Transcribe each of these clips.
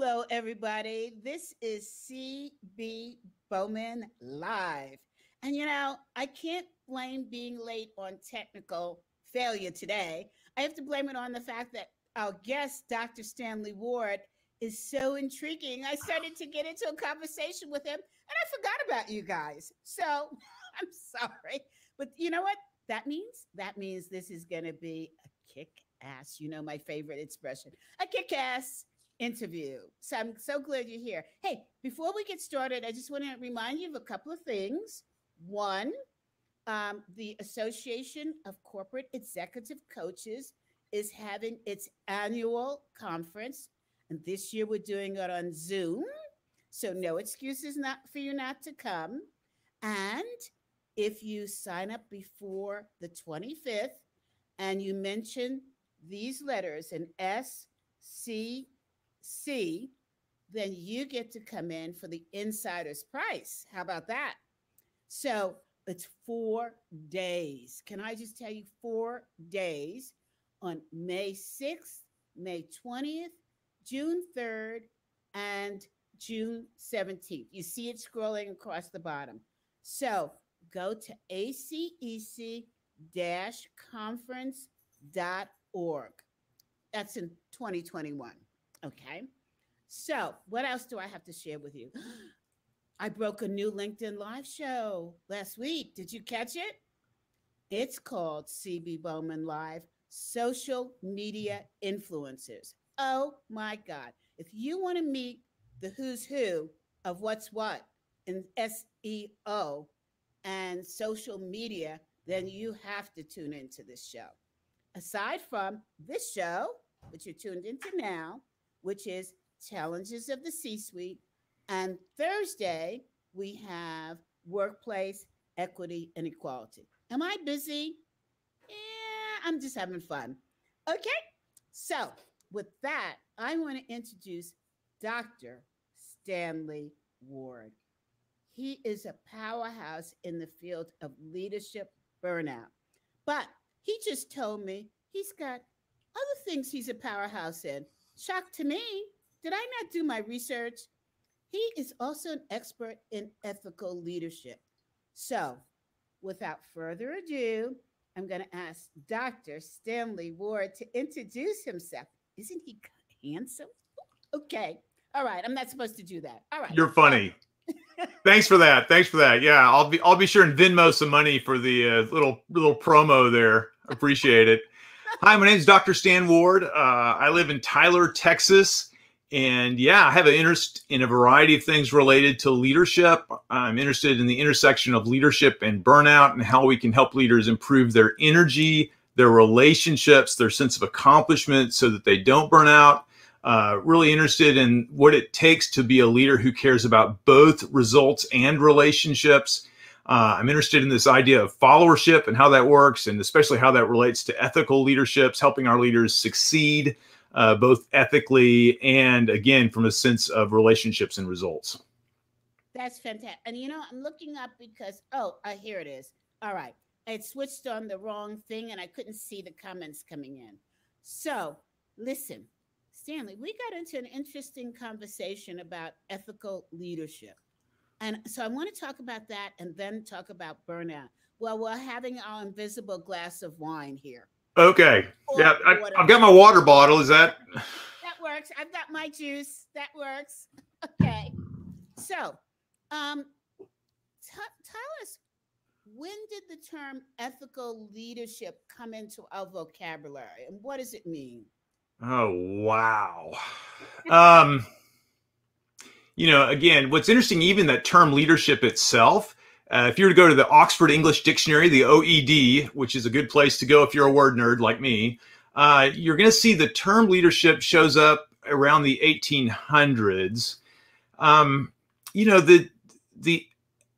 Hello, everybody. This is CB Bowman Live. And you know, I can't blame being late on technical failure today. I have to blame it on the fact that our guest, Dr. Stanley Ward, is so intriguing. I started to get into a conversation with him and I forgot about you guys. So I'm sorry. But you know what that means? That means this is going to be a kick ass. You know, my favorite expression a kick ass interview. So I'm so glad you're here. Hey, before we get started, I just want to remind you of a couple of things. One, um, the Association of Corporate Executive Coaches is having its annual conference. And this year we're doing it on Zoom. So no excuses not for you not to come. And if you sign up before the 25th and you mention these letters in S, C, C, then you get to come in for the insider's price. How about that? So it's four days. Can I just tell you four days on May 6th, May 20th, June 3rd, and June 17th. You see it scrolling across the bottom. So go to acec conference.org. That's in 2021. Okay. So, what else do I have to share with you? I broke a new LinkedIn live show last week. Did you catch it? It's called CB Bowman Live Social Media Influencers. Oh my God. If you want to meet the who's who of what's what in SEO and social media, then you have to tune into this show. Aside from this show, which you're tuned into now, which is Challenges of the C Suite. And Thursday, we have Workplace Equity and Equality. Am I busy? Yeah, I'm just having fun. Okay. So, with that, I want to introduce Dr. Stanley Ward. He is a powerhouse in the field of leadership burnout. But he just told me he's got other things he's a powerhouse in. Shock to me. Did I not do my research? He is also an expert in ethical leadership. So, without further ado, I'm going to ask Dr. Stanley Ward to introduce himself. Isn't he handsome? Okay. All right. I'm not supposed to do that. All right. You're funny. Thanks for that. Thanks for that. Yeah, I'll be I'll be sure and Venmo some money for the uh, little little promo there. Appreciate it. Hi, my name is Dr. Stan Ward. Uh, I live in Tyler, Texas. And yeah, I have an interest in a variety of things related to leadership. I'm interested in the intersection of leadership and burnout and how we can help leaders improve their energy, their relationships, their sense of accomplishment so that they don't burn out. Uh, really interested in what it takes to be a leader who cares about both results and relationships. Uh, I'm interested in this idea of followership and how that works, and especially how that relates to ethical leaderships, helping our leaders succeed uh, both ethically and again from a sense of relationships and results. That's fantastic. And you know, I'm looking up because oh, uh, here it is. All right, I switched on the wrong thing and I couldn't see the comments coming in. So listen, Stanley, we got into an interesting conversation about ethical leadership. And so I want to talk about that and then talk about burnout. Well, we're having our invisible glass of wine here. Okay. Or yeah, I, have got my water bottle. Is that? That works. I've got my juice. That works. Okay. So, um, tell us when did the term ethical leadership come into our vocabulary, and what does it mean? Oh wow. um, you know, again, what's interesting, even that term leadership itself uh, if you were to go to the Oxford English Dictionary, the OED, which is a good place to go if you're a word nerd like me, uh, you're going to see the term leadership shows up around the 1800s. Um, you know, the the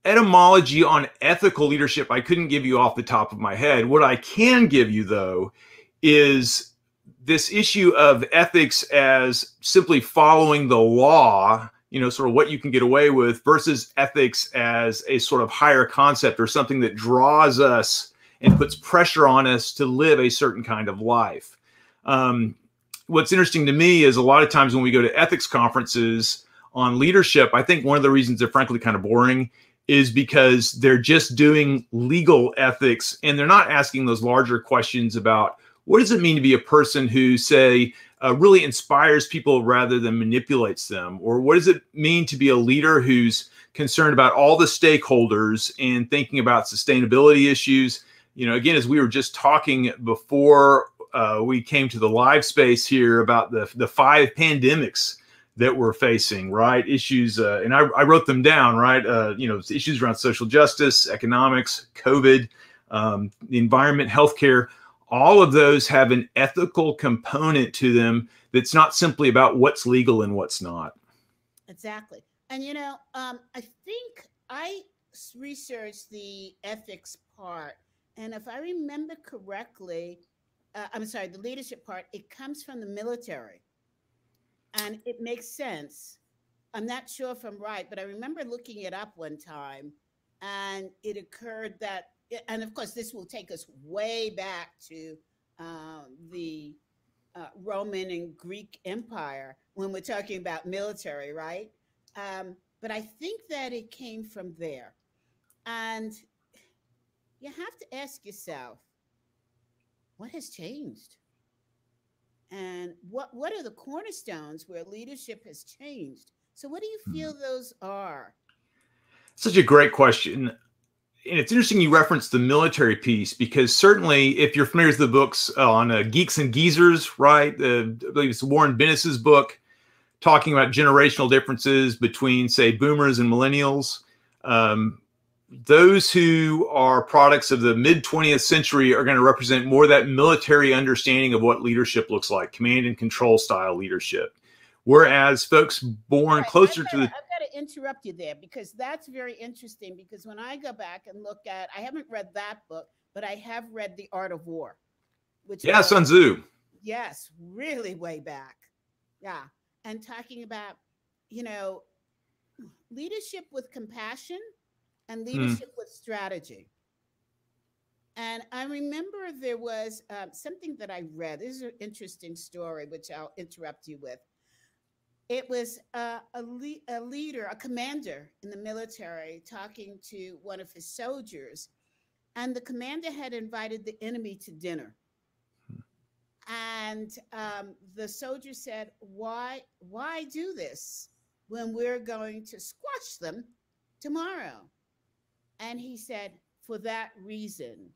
etymology on ethical leadership I couldn't give you off the top of my head. What I can give you though is this issue of ethics as simply following the law you know, sort of what you can get away with versus ethics as a sort of higher concept or something that draws us and puts pressure on us to live a certain kind of life. Um, what's interesting to me is a lot of times when we go to ethics conferences on leadership, I think one of the reasons they're frankly kind of boring is because they're just doing legal ethics and they're not asking those larger questions about what does it mean to be a person who, say, uh, really inspires people rather than manipulates them? Or what does it mean to be a leader who's concerned about all the stakeholders and thinking about sustainability issues? You know, again, as we were just talking before uh, we came to the live space here about the, the five pandemics that we're facing, right? Issues, uh, and I, I, wrote them down, right? Uh, you know, issues around social justice, economics, COVID, um, the environment, healthcare. All of those have an ethical component to them that's not simply about what's legal and what's not. Exactly. And, you know, um, I think I researched the ethics part. And if I remember correctly, uh, I'm sorry, the leadership part, it comes from the military and it makes sense. I'm not sure if I'm right, but I remember looking it up one time, and it occurred that, and of course, this will take us way back to uh, the uh, Roman and Greek Empire when we're talking about military, right? Um, but I think that it came from there. And you have to ask yourself, what has changed? and what what are the cornerstones where leadership has changed so what do you hmm. feel those are such a great question and it's interesting you reference the military piece because certainly if you're familiar with the books on uh, geeks and geezers right uh, i believe it's warren bennis's book talking about generational differences between say boomers and millennials um, those who are products of the mid 20th century are going to represent more that military understanding of what leadership looks like, command and control style leadership. Whereas folks born right, closer gotta, to the. I've got to interrupt you there because that's very interesting. Because when I go back and look at, I haven't read that book, but I have read The Art of War, which yeah, Sun Tzu. Yes, really way back. Yeah, and talking about you know leadership with compassion and hmm. leadership mm. with strategy. And I remember there was um, something that I read. This is an interesting story, which I'll interrupt you with. It was uh, a, le- a leader, a commander in the military, talking to one of his soldiers, and the commander had invited the enemy to dinner. And um, the soldier said, "Why? Why do this when we're going to squash them tomorrow?" And he said, for that reason,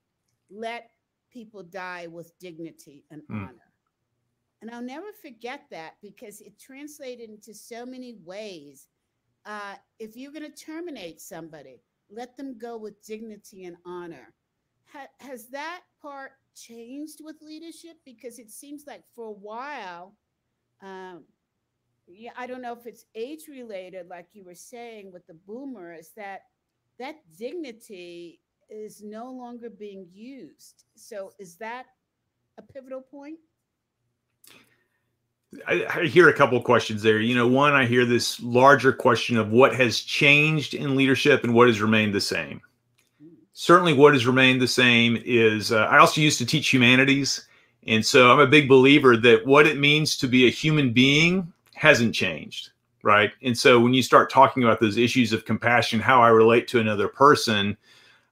let people die with dignity and mm. honor. And I'll never forget that because it translated into so many ways. Uh, if you're going to terminate somebody, let them go with dignity and honor. Ha- has that part changed with leadership? Because it seems like for a while, um, yeah, I don't know if it's age related, like you were saying with the boomers, that that dignity is no longer being used. So is that a pivotal point? I, I, hear a couple of questions there. You know, one, I hear this larger question of what has changed in leadership and what has remained the same. Certainly, what has remained the same is uh, I also used to teach humanities. And so I'm a big believer that what it means to be a human being hasn't changed right? And so when you start talking about those issues of compassion, how I relate to another person,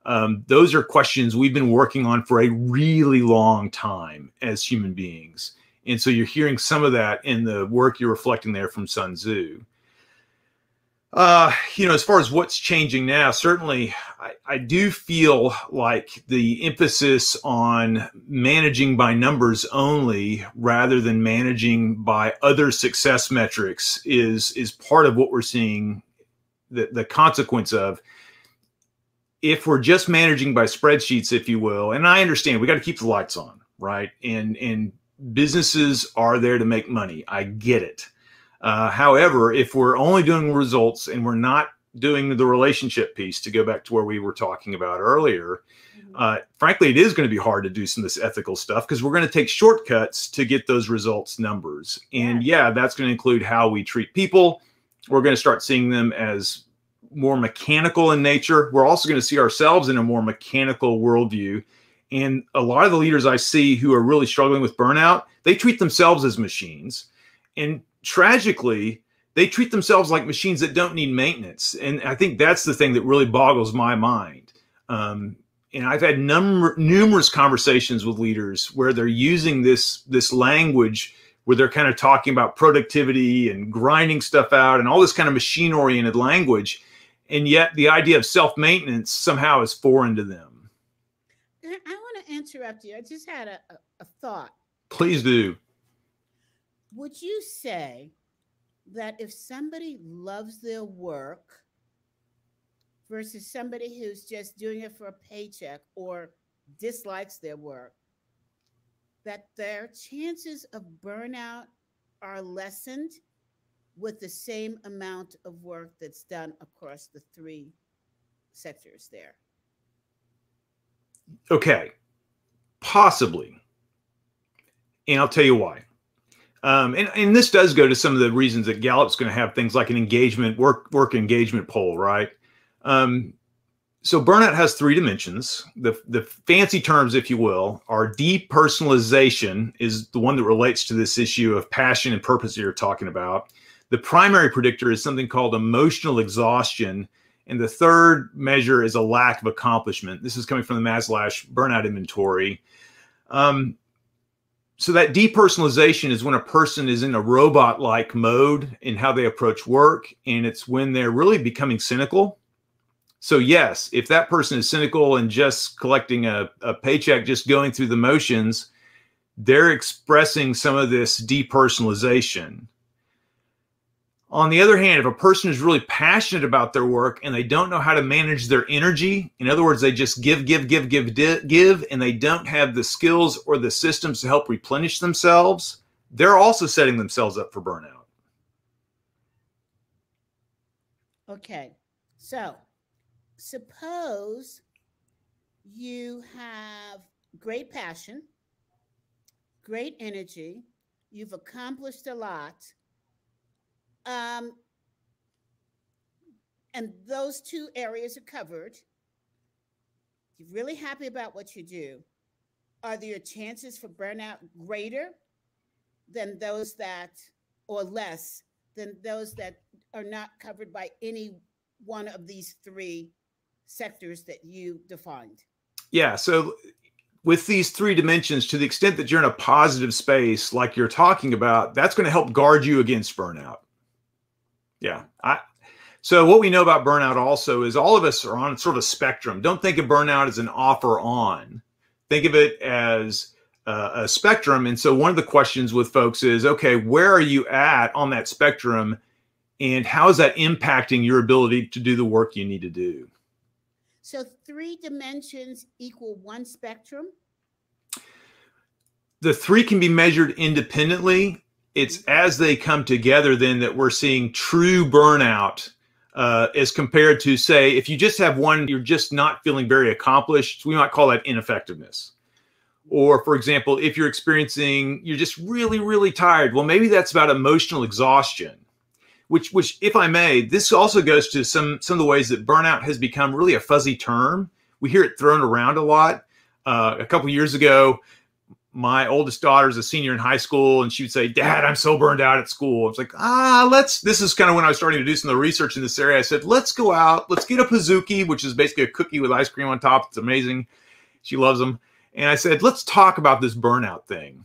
um, those are questions we've been working on for a really long time as human beings. And so you're hearing some of that in the work you're reflecting there from Sun Tzu. Uh, you know, as far as what's changing now, certainly I, I, do feel like the emphasis on managing by numbers only rather than managing by other success metrics is is part of what we're seeing the, the consequence of if we're just managing by spreadsheets, if you will, and I understand we got to keep the lights on, right? And and businesses are there to make money. I get it. Uh, however, if we're only doing results and we're not doing the relationship piece, to go back to where we were talking about earlier, mm-hmm. uh, frankly, it is going to be hard to do some of this ethical stuff because we're going to take shortcuts to get those results numbers. And yeah, that's going to include how we treat people. We're going to start seeing them as more mechanical in nature. We're also going to see ourselves in a more mechanical worldview. And a lot of the leaders I see who are really struggling with burnout, they treat themselves as machines. And tragically, they treat themselves like machines that don't need maintenance. And I think that's the thing that really boggles my mind. Um, and I've had number, numerous conversations with leaders where they're using this this language where they're kind of talking about productivity and grinding stuff out and all this kind of machine oriented language, and yet the idea of self maintenance somehow is foreign to them. I want to interrupt you. I just had a, a, a thought. Please do. Would you say that if somebody loves their work versus somebody who's just doing it for a paycheck or dislikes their work, that their chances of burnout are lessened with the same amount of work that's done across the three sectors there? Okay, possibly. And I'll tell you why. Um, and, and this does go to some of the reasons that Gallup's going to have things like an engagement work work engagement poll, right? Um, so burnout has three dimensions. The the fancy terms, if you will, are depersonalization is the one that relates to this issue of passion and purpose that you're talking about. The primary predictor is something called emotional exhaustion, and the third measure is a lack of accomplishment. This is coming from the Maslach burnout inventory. Um, so that depersonalization is when a person is in a robot like mode in how they approach work and it's when they're really becoming cynical so yes if that person is cynical and just collecting a, a paycheck just going through the motions they're expressing some of this depersonalization on the other hand, if a person is really passionate about their work and they don't know how to manage their energy, in other words, they just give, give, give, give, give, and they don't have the skills or the systems to help replenish themselves, they're also setting themselves up for burnout. Okay. So suppose you have great passion, great energy, you've accomplished a lot um, and those two areas are covered. You're really happy about what you do. Are your chances for burnout greater than those that, or less than those that are not covered by any one of these three sectors that you defined? Yeah. So with these three dimensions, to the extent that you're in a positive space, like you're talking about, that's going to help guard you against burnout. Yeah. I so what we know about burnout also is all of us are on sort of a spectrum. Don't think of burnout as an off or on. Think of it as uh, a spectrum. And so one of the questions with folks is, okay, where are you at on that spectrum, and how is that impacting your ability to do the work you need to do? So three dimensions equal one spectrum. The three can be measured independently it's as they come together then that we're seeing true burnout uh, as compared to say if you just have one you're just not feeling very accomplished we might call that ineffectiveness. Or for example if you're experiencing you're just really really tired well maybe that's about emotional exhaustion which which if i may this also goes to some some of the ways that burnout has become really a fuzzy term. We hear it thrown around a lot. Uh, a couple years ago my oldest daughter is a senior in high school and she would say dad i'm so burned out at school. I was like ah let's this is kind of when i was starting to do some of the research in this area. I said let's go out let's get a pizookie which is basically a cookie with ice cream on top. It's amazing. She loves them and i said let's talk about this burnout thing.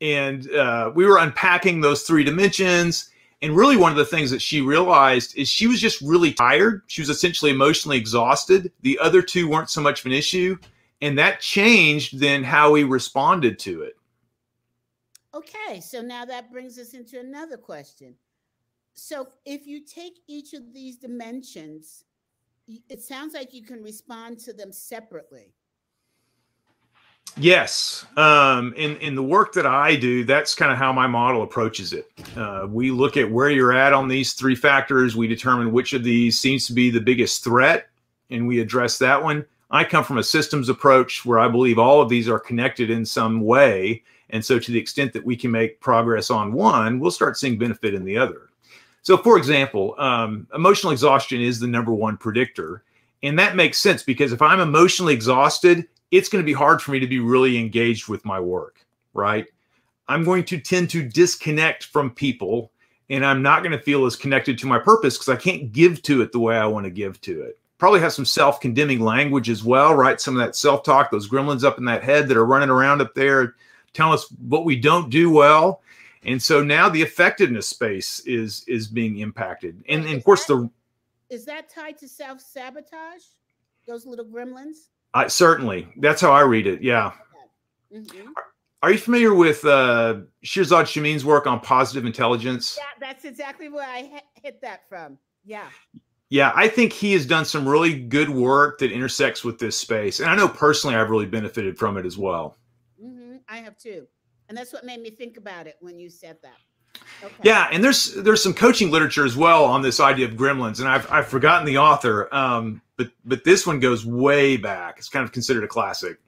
And uh, we were unpacking those three dimensions. And really one of the things that she realized is she was just really tired. She was essentially emotionally exhausted. The other two weren't so much of an issue and that changed then how we responded to it okay so now that brings us into another question so if you take each of these dimensions it sounds like you can respond to them separately Yes. Um, in, in the work that I do, that's kind of how my model approaches it. Uh, we look at where you're at on these three factors. We determine which of these seems to be the biggest threat, and we address that one. I come from a systems approach where I believe all of these are connected in some way. And so, to the extent that we can make progress on one, we'll start seeing benefit in the other. So, for example, um, emotional exhaustion is the number one predictor. And that makes sense because if I'm emotionally exhausted, it's going to be hard for me to be really engaged with my work, right? I'm going to tend to disconnect from people and I'm not going to feel as connected to my purpose because I can't give to it the way I want to give to it. Probably have some self condemning language as well, right? Some of that self talk, those gremlins up in that head that are running around up there telling us what we don't do well. And so now the effectiveness space is is being impacted. And, and of course the is that tied to self sabotage? Those little gremlins? I certainly. That's how I read it. Yeah. Mm-hmm. Are you familiar with uh, Shirzad Chamine's work on positive intelligence? Yeah, that's exactly where I hit that from. Yeah. Yeah, I think he has done some really good work that intersects with this space. And I know personally I've really benefited from it as well. Mm-hmm. I have too. And that's what made me think about it when you said that. Okay. Yeah, and there's there's some coaching literature as well on this idea of gremlins, and I've I've forgotten the author, um, but but this one goes way back. It's kind of considered a classic.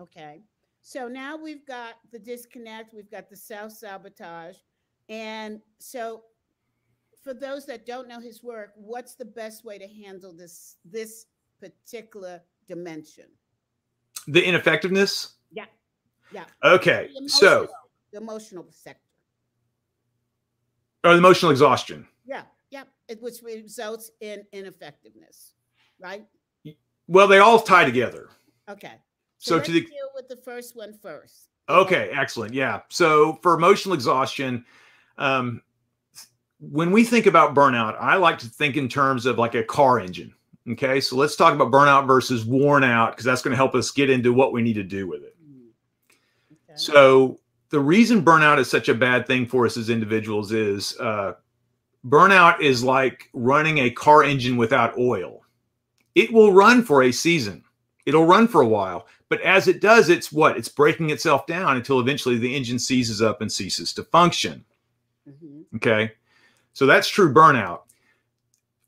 Okay, so now we've got the disconnect, we've got the self sabotage, and so for those that don't know his work, what's the best way to handle this this particular dimension? The ineffectiveness. Yeah, yeah. Okay, so the emotional sector or the emotional exhaustion. Yeah, yeah, it, which results in ineffectiveness, right? Well, they all tie together. Okay. So, so to the, deal with the first one first. Okay, excellent. Yeah. So for emotional exhaustion, um, when we think about burnout, I like to think in terms of like a car engine. Okay, so let's talk about burnout versus worn out because that's going to help us get into what we need to do with it. Mm, okay. So the reason burnout is such a bad thing for us as individuals is uh, burnout is like running a car engine without oil. It will run for a season, it'll run for a while, but as it does, it's what? It's breaking itself down until eventually the engine seizes up and ceases to function. Mm-hmm. Okay. So that's true burnout.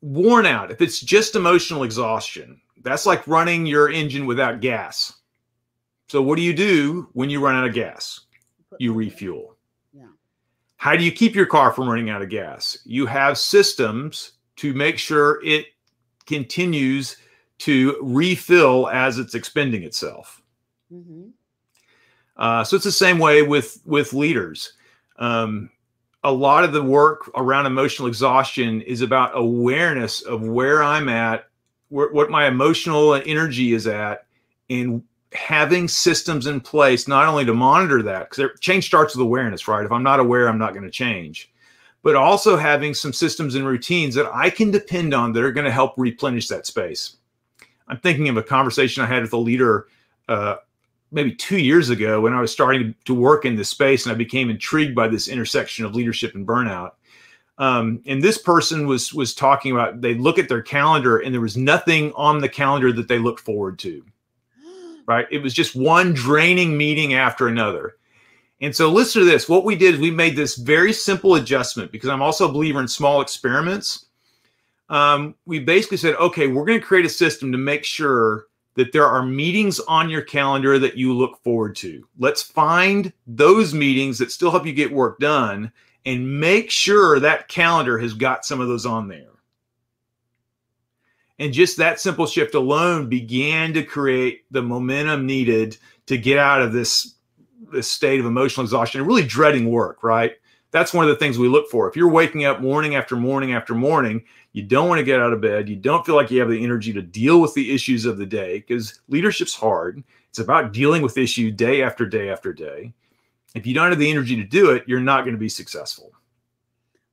Worn out, if it's just emotional exhaustion, that's like running your engine without gas. So, what do you do when you run out of gas? you refuel. Yeah. How do you keep your car from running out of gas? You have systems to make sure it continues to refill as it's expending itself. Mm-hmm. Uh, so it's the same way with with leaders. Um, a lot of the work around emotional exhaustion is about awareness of where I'm at, where, what my emotional energy is at, and having systems in place not only to monitor that because change starts with awareness right? If i'm not aware i'm not going to change. But also having some systems and routines that i can depend on that are going to help replenish that space. I'm thinking of a conversation i had with a leader uh, maybe two years ago when i was starting to work in this space and i became intrigued by this intersection of leadership and burnout um, and this person was was talking about they look at their calendar and there was nothing on the calendar that they looked forward to right? It was just one draining meeting after another. And so listen to this. What we did is we made this very simple adjustment because I'm also a believer in small experiments. Um, we basically said, okay, we're going to create a system to make sure that there are meetings on your calendar that you look forward to. Let's find those meetings that still help you get work done and make sure that calendar has got some of those on there. And just that simple shift alone began to create the momentum needed to get out of this, this state of emotional exhaustion and really dreading work, right? That's one of the things we look for. If you're waking up morning after morning after morning, you don't want to get out of bed, you don't feel like you have the energy to deal with the issues of the day because leadership's hard. It's about dealing with issue day after day after day. If you don't have the energy to do it, you're not going to be successful.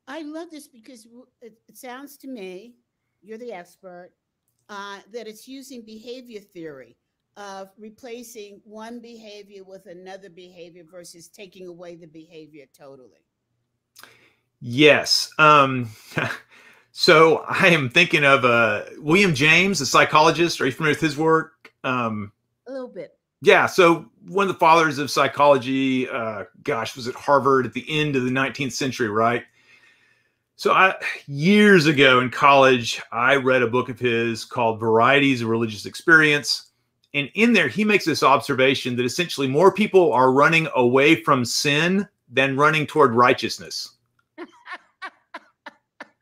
I love this because it sounds to me you're the expert, uh, that it's using behavior theory of replacing one behavior with another behavior versus taking away the behavior totally. Yes. Um, so I am thinking of uh, William James, a psychologist. Are you familiar with his work? Um, a little bit. Yeah. So one of the fathers of psychology, uh, gosh, was at Harvard at the end of the 19th century, right? So I years ago in college, I read a book of his called Varieties of Religious Experience. And in there, he makes this observation that essentially more people are running away from sin than running toward righteousness.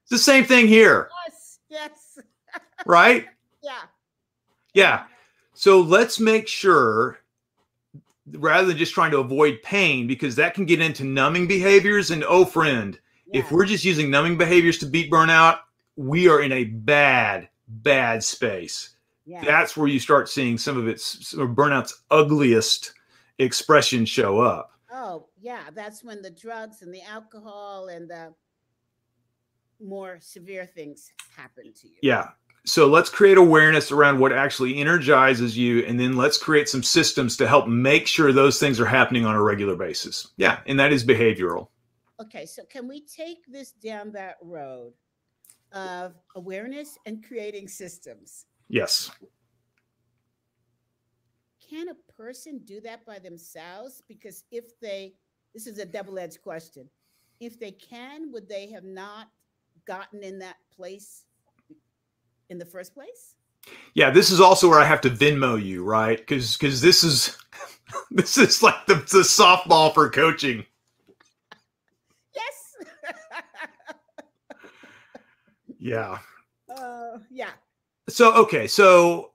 It's the same thing here. Yes, yes. right? Yeah. Yeah. So let's make sure rather than just trying to avoid pain because that can get into numbing behaviors and oh friend yeah. if we're just using numbing behaviors to beat burnout we are in a bad bad space yeah. that's where you start seeing some of its some of burnout's ugliest expressions show up oh yeah that's when the drugs and the alcohol and the more severe things happen to you. Yeah. So let's create awareness around what actually energizes you and then let's create some systems to help make sure those things are happening on a regular basis. Yeah and that is behavioral. Okay so can we take this down that road of awareness and creating systems? Yes. Can a person do that by themselves? Because if they this is a double-edged question. If they can would they have not gotten in that place in the first place? Yeah, this is also where I have to Venmo you, right? Because because this is this is like the, the softball for coaching. Yes. yeah. Uh, yeah. So okay, so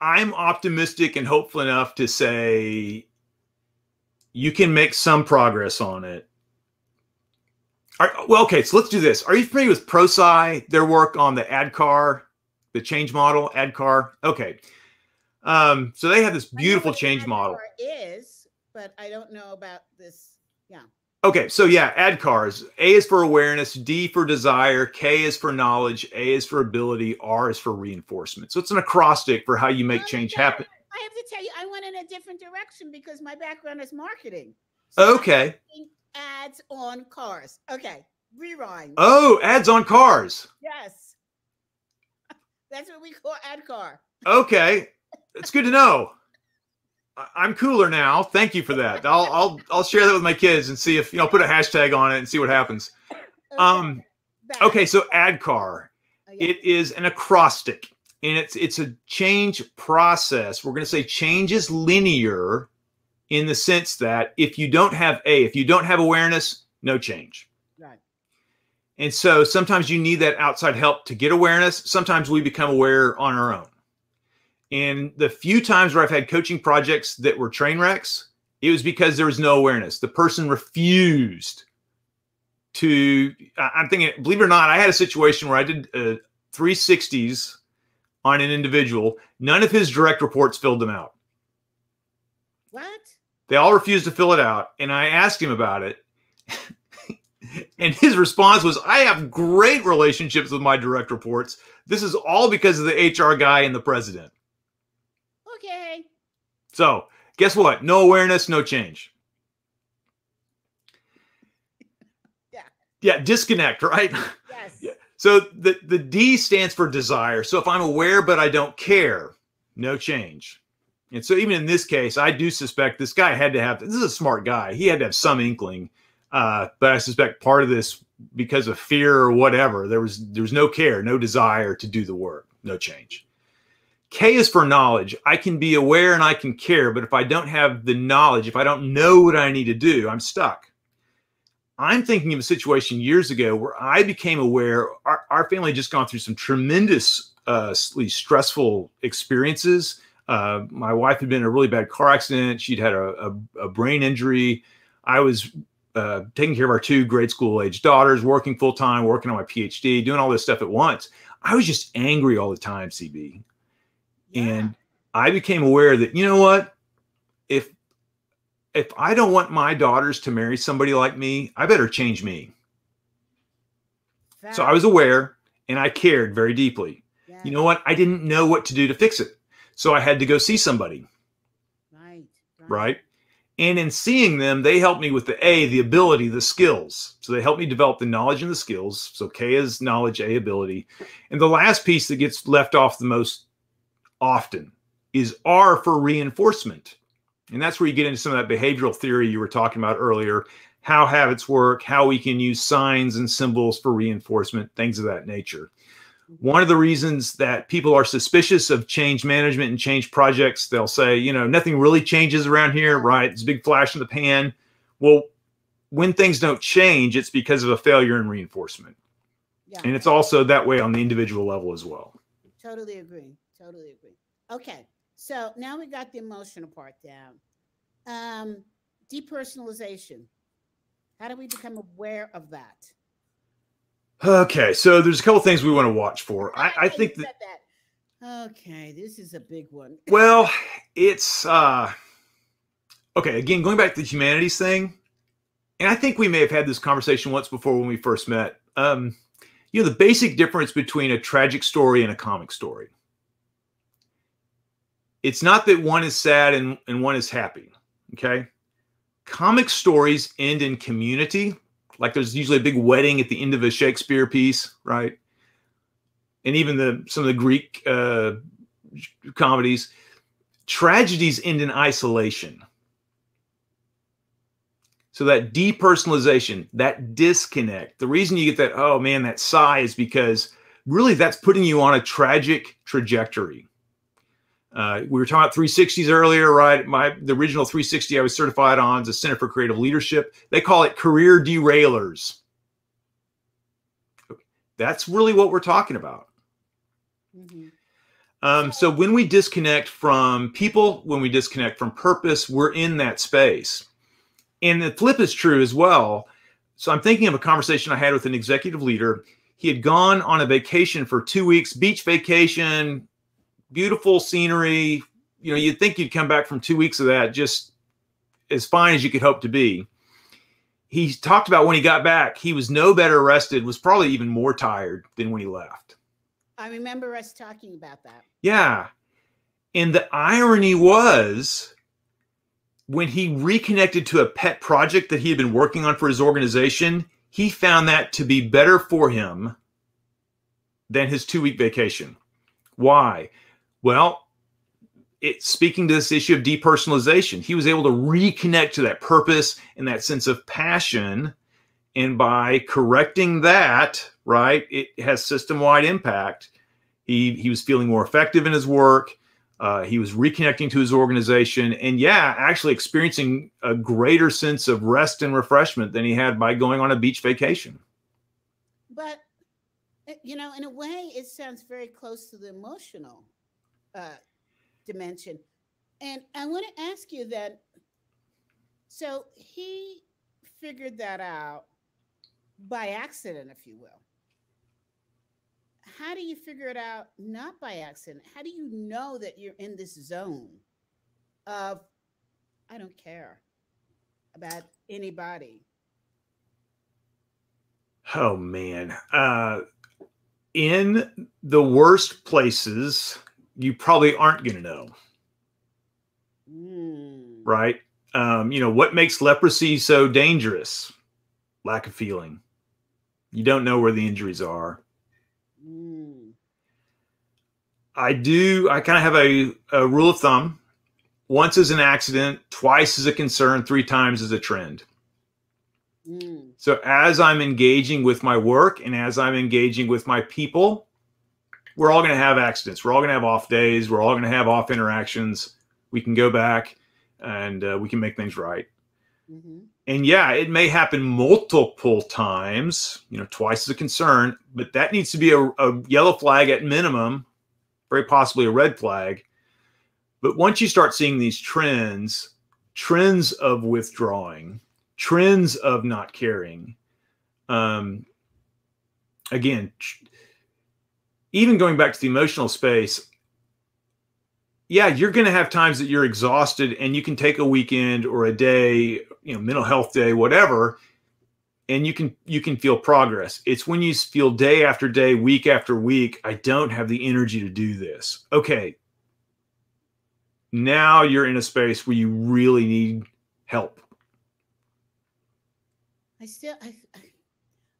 I'm optimistic and hopeful enough to say you can make some progress on it. Are, well, okay, so let's do this. Are you familiar with ProSci, their work on the ADKAR, the change model, ADKAR? Okay. Um, so they have this beautiful change model. Is, but I don't know about this. Yeah. Okay, so yeah, ADKARs. A is for awareness, D for desire, K is for knowledge, A is for ability, R is for reinforcement. So it's an acrostic for how you make change happen. I have to tell you, I went in a different direction because my background is marketing. So okay ads on cars. Okay, rewind. Oh, ads on cars. Yes. That's what we call ad car. Okay. It's good to know. I'm cooler now. Thank you for that. I'll I'll I'll share that with my kids and see if you know put a hashtag on it and see what happens. Okay. Um okay, so ADKAR. Oh, yeah. It is an acrostic and it's it's a change process. We're going to say change is linear in the sense that if you don't have a, if you don't have awareness, no change. Right. And so sometimes you need that outside help to get awareness. Sometimes we become aware on our own. And the few times where I've had coaching projects that were train wrecks, it was because there was no awareness. The person refused to. I'm thinking, believe it or not, I had a situation where I did uh, 360s on an individual. None of his direct reports filled them out. What? They all refused to fill it out. And I asked him about it. and his response was, I have great relationships with my direct reports. This is all because of the HR guy and the president. Okay. So, guess what? No awareness, no change. yeah. Yeah, disconnect, right? Yes. yeah. So the, the D stands for desire. So if I'm aware but I don't care, no change. And so even in this case, I do suspect this guy had to have this is a smart guy. He had to have some inkling. Uh, but I suspect part of this because of fear or whatever, there was there's no care, no desire to do the work, no change. K is for knowledge. I can be aware and I can care, but if I don't have the knowledge, if I don't know what I need to do, I'm stuck. I'm thinking of a situation years ago where I became aware our, our family had just gone through some tremendously stressful experiences uh, my wife had been in a really bad car accident. She'd had a, a, a brain injury. I was uh, taking care of our two grade school age daughters, working full time, working on my PhD, doing all this stuff at once. I was just angry all the time, CB. Yeah. And I became aware that, you know what? If if I don't want my daughters to marry somebody like me, I better change me. So I was aware and I cared very deeply. Yeah. You know what? I didn't know what to do to fix it. So I had to go see somebody. Right, right. Right. And in seeing them, they helped me with the A, the ability, the skills. So they helped me develop the knowledge and the skills. So K is knowledge, A, ability. And the last piece that gets left off the most often is R for reinforcement. And that's where you get into some of that behavioral theory you were talking about earlier, how habits work, how we can use signs and symbols for reinforcement, things of that nature. One of the reasons that people are suspicious of change management and change projects, they'll say, you know, nothing really changes around here, right? It's a big flash in the pan. Well, when things don't change, it's because of a failure in reinforcement. Yeah. And it's also that way on the individual level as well. Totally agree. Totally agree. Okay. So now we got the emotional part down. Um, depersonalization. How do we become aware of that? Okay, so there's a couple things we want to watch for. I, I think that, that. Okay, this is a big one. well, it's uh okay. Again, going back to the humanities thing, and I think we may have had this conversation once before when we first met. Um, you know, the basic difference between a tragic story and a comic story. It's not that one is sad and, and one is happy. Okay. Comic stories end in community. Like there's usually a big wedding at the end of a Shakespeare piece, right? And even the some of the Greek uh, comedies, tragedies end in isolation. So that depersonalization, that disconnect, the reason you get that, oh man, that sigh is because really that's putting you on a tragic trajectory. Uh, we were talking about 360s earlier, right? My the original 360 I was certified on is the Center for Creative Leadership. They call it career derailers. That's really what we're talking about. Mm-hmm. Um, so when we disconnect from people, when we disconnect from purpose, we're in that space. And the flip is true as well. So I'm thinking of a conversation I had with an executive leader. He had gone on a vacation for two weeks, beach vacation, beautiful scenery. You know, you'd think you'd come back from two weeks of that just as fine as you could hope to be. He talked about when he got back, he was no better rested, was probably even more tired than when he left. I remember us talking about that. Yeah. And the irony was when he reconnected to a pet project that he had been working on for his organization, he found that to be better for him than his two week vacation. Why? Well, it's speaking to this issue of depersonalization. He was able to reconnect to that purpose and that sense of passion. And by correcting that, right, it has system wide impact. He, he was feeling more effective in his work. Uh, he was reconnecting to his organization and, yeah, actually experiencing a greater sense of rest and refreshment than he had by going on a beach vacation. But, eh, you know, in a way, it sounds very close to the emotional uh, dimension. And I want to ask you that. So he figured that out by accident, if you will. How do you figure it out not by accident? How do you know that you're in this zone of, I don't care about anybody? Oh, man. Uh, in the worst places, you probably aren't going to know. Mm. Right? Um, you know, what makes leprosy so dangerous? Lack of feeling. You don't know where the injuries are. Mm. I do, I kind of have a, a rule of thumb once is an accident, twice is a concern, three times is a trend. Mm. So as I'm engaging with my work and as I'm engaging with my people, we're all going to have accidents. We're all going to have off days. We're all going to have off interactions. We can go back and uh, we can make things right. Mm-hmm. And yeah, it may happen multiple times, you know, twice is a concern, but that needs to be a, a yellow flag at minimum, very possibly a red flag. But once you start seeing these trends, trends of withdrawing, trends of not caring, um, again, tr- even going back to the emotional space, yeah, you're going to have times that you're exhausted and you can take a weekend or a day, you know, mental health day, whatever, and you can you can feel progress. It's when you feel day after day, week after week, I don't have the energy to do this. Okay. Now you're in a space where you really need help. I still I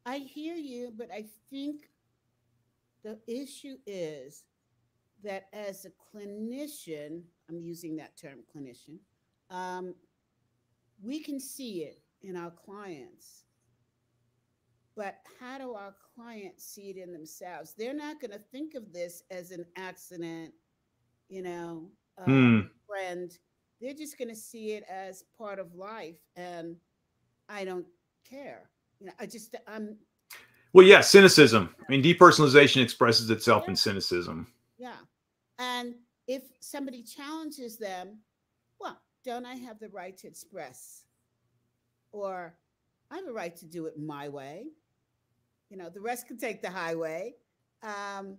I hear you, but I think the issue is that as a clinician, I'm using that term clinician, um, we can see it in our clients. But how do our clients see it in themselves? They're not going to think of this as an accident, you know, um, hmm. friend. They're just going to see it as part of life. And I don't care. You know, I just, I'm, well, yeah, cynicism. I mean, depersonalization expresses itself yeah. in cynicism. Yeah. And if somebody challenges them, well, don't I have the right to express? Or I have a right to do it my way. You know, the rest can take the highway. Um,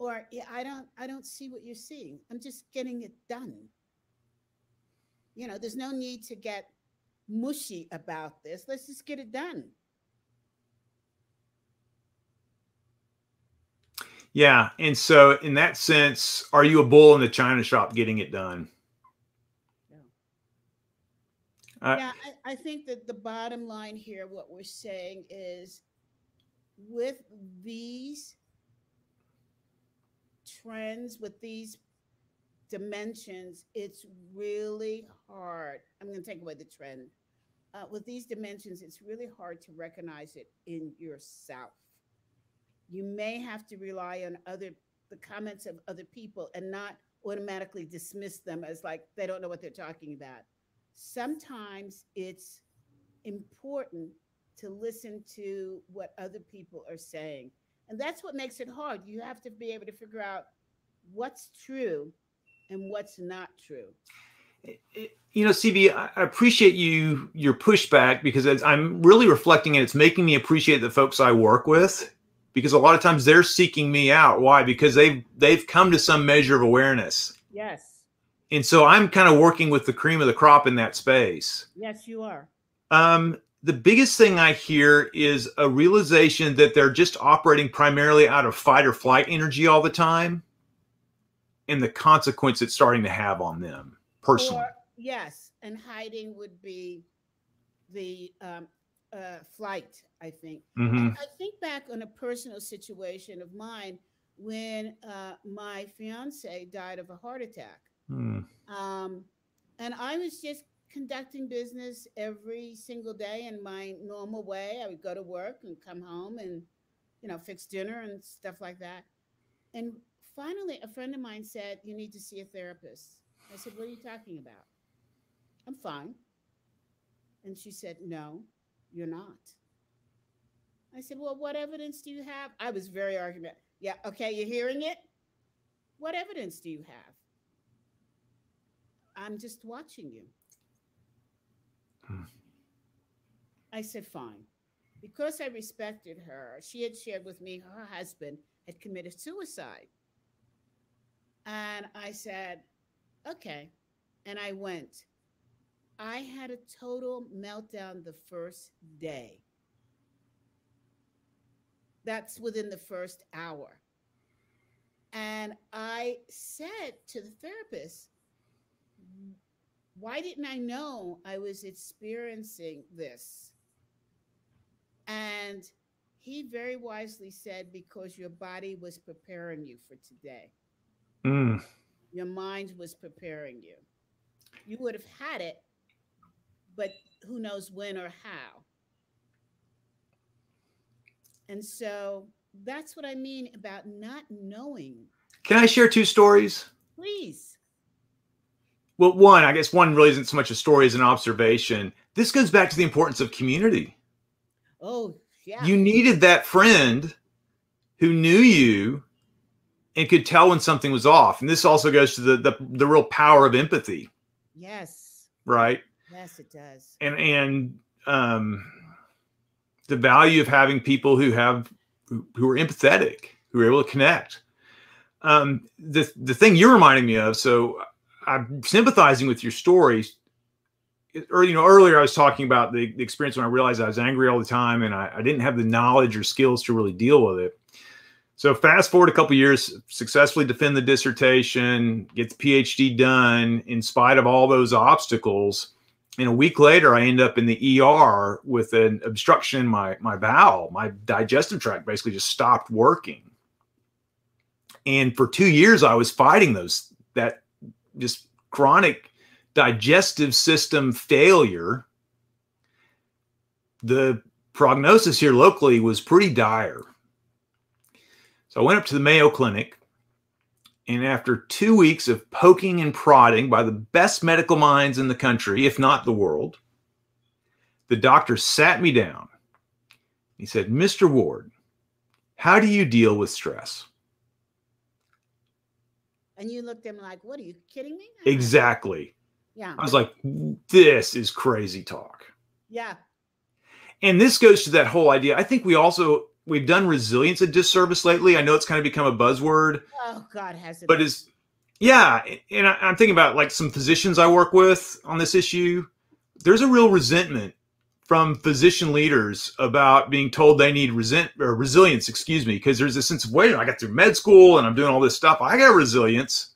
or yeah, I don't I don't see what you're seeing. I'm just getting it done. You know, there's no need to get mushy about this. Let's just get it done. Yeah. And so, in that sense, are you a bull in the china shop getting it done? Uh, yeah, I, I think that the bottom line here, what we're saying is with these trends, with these dimensions, it's really hard. I'm going to take away the trend. Uh, with these dimensions, it's really hard to recognize it in yourself. You may have to rely on other the comments of other people and not automatically dismiss them as like they don't know what they're talking about. Sometimes it's important to listen to what other people are saying. And that's what makes it hard. You have to be able to figure out what's true and what's not true. You know, CB, I appreciate you your pushback because I'm really reflecting and it's making me appreciate the folks I work with because a lot of times they're seeking me out. Why? Because they've they've come to some measure of awareness. Yes. And so I'm kind of working with the cream of the crop in that space. Yes, you are. Um, the biggest thing I hear is a realization that they're just operating primarily out of fight or flight energy all the time and the consequence it's starting to have on them personally. Or, yes. And hiding would be the um, uh, flight, I think. Mm-hmm. I think back on a personal situation of mine when uh, my fiance died of a heart attack. Mm. Um, and I was just conducting business every single day in my normal way. I would go to work and come home and, you know, fix dinner and stuff like that. And finally, a friend of mine said, You need to see a therapist. I said, What are you talking about? I'm fine. And she said, No, you're not. I said, Well, what evidence do you have? I was very argument. Yeah, okay, you're hearing it? What evidence do you have? I'm just watching you. Hmm. I said, Fine. Because I respected her, she had shared with me her husband had committed suicide. And I said, Okay. And I went. I had a total meltdown the first day. That's within the first hour. And I said to the therapist, why didn't I know I was experiencing this? And he very wisely said, because your body was preparing you for today. Mm. Your mind was preparing you. You would have had it but who knows when or how. And so that's what I mean about not knowing. Can I share two stories? Please. Well, one, I guess one really isn't so much a story as an observation. This goes back to the importance of community. Oh, yeah. You needed that friend who knew you and could tell when something was off. And this also goes to the the, the real power of empathy. Yes. Right. Yes, it does. And and um, the value of having people who have who are empathetic, who are able to connect. Um, the the thing you're reminding me of, so I'm sympathizing with your stories. Or you know, earlier I was talking about the, the experience when I realized I was angry all the time and I, I didn't have the knowledge or skills to really deal with it. So fast forward a couple years, successfully defend the dissertation, get the PhD done in spite of all those obstacles and a week later i end up in the er with an obstruction. In my my bowel my digestive tract basically just stopped working. And for two years i was fighting those that just chronic digestive system failure. The prognosis here locally was pretty dire. So i went up to the mayo clinic and after two weeks of poking and prodding by the best medical minds in the country, if not the world, the doctor sat me down. He said, Mr. Ward, how do you deal with stress? And you looked at them like, what are you kidding me? Exactly. Yeah. I was like, this is crazy talk. Yeah. And this goes to that whole idea. I think we also we've done resilience a disservice lately. I know it's kind of become a buzzword. Oh God, has it? But is yeah, and I, I'm thinking about like some physicians I work with on this issue. There's a real resentment from physician leaders about being told they need resent or resilience, excuse me, because there's a sense of wait, I got through med school and I'm doing all this stuff. I got resilience.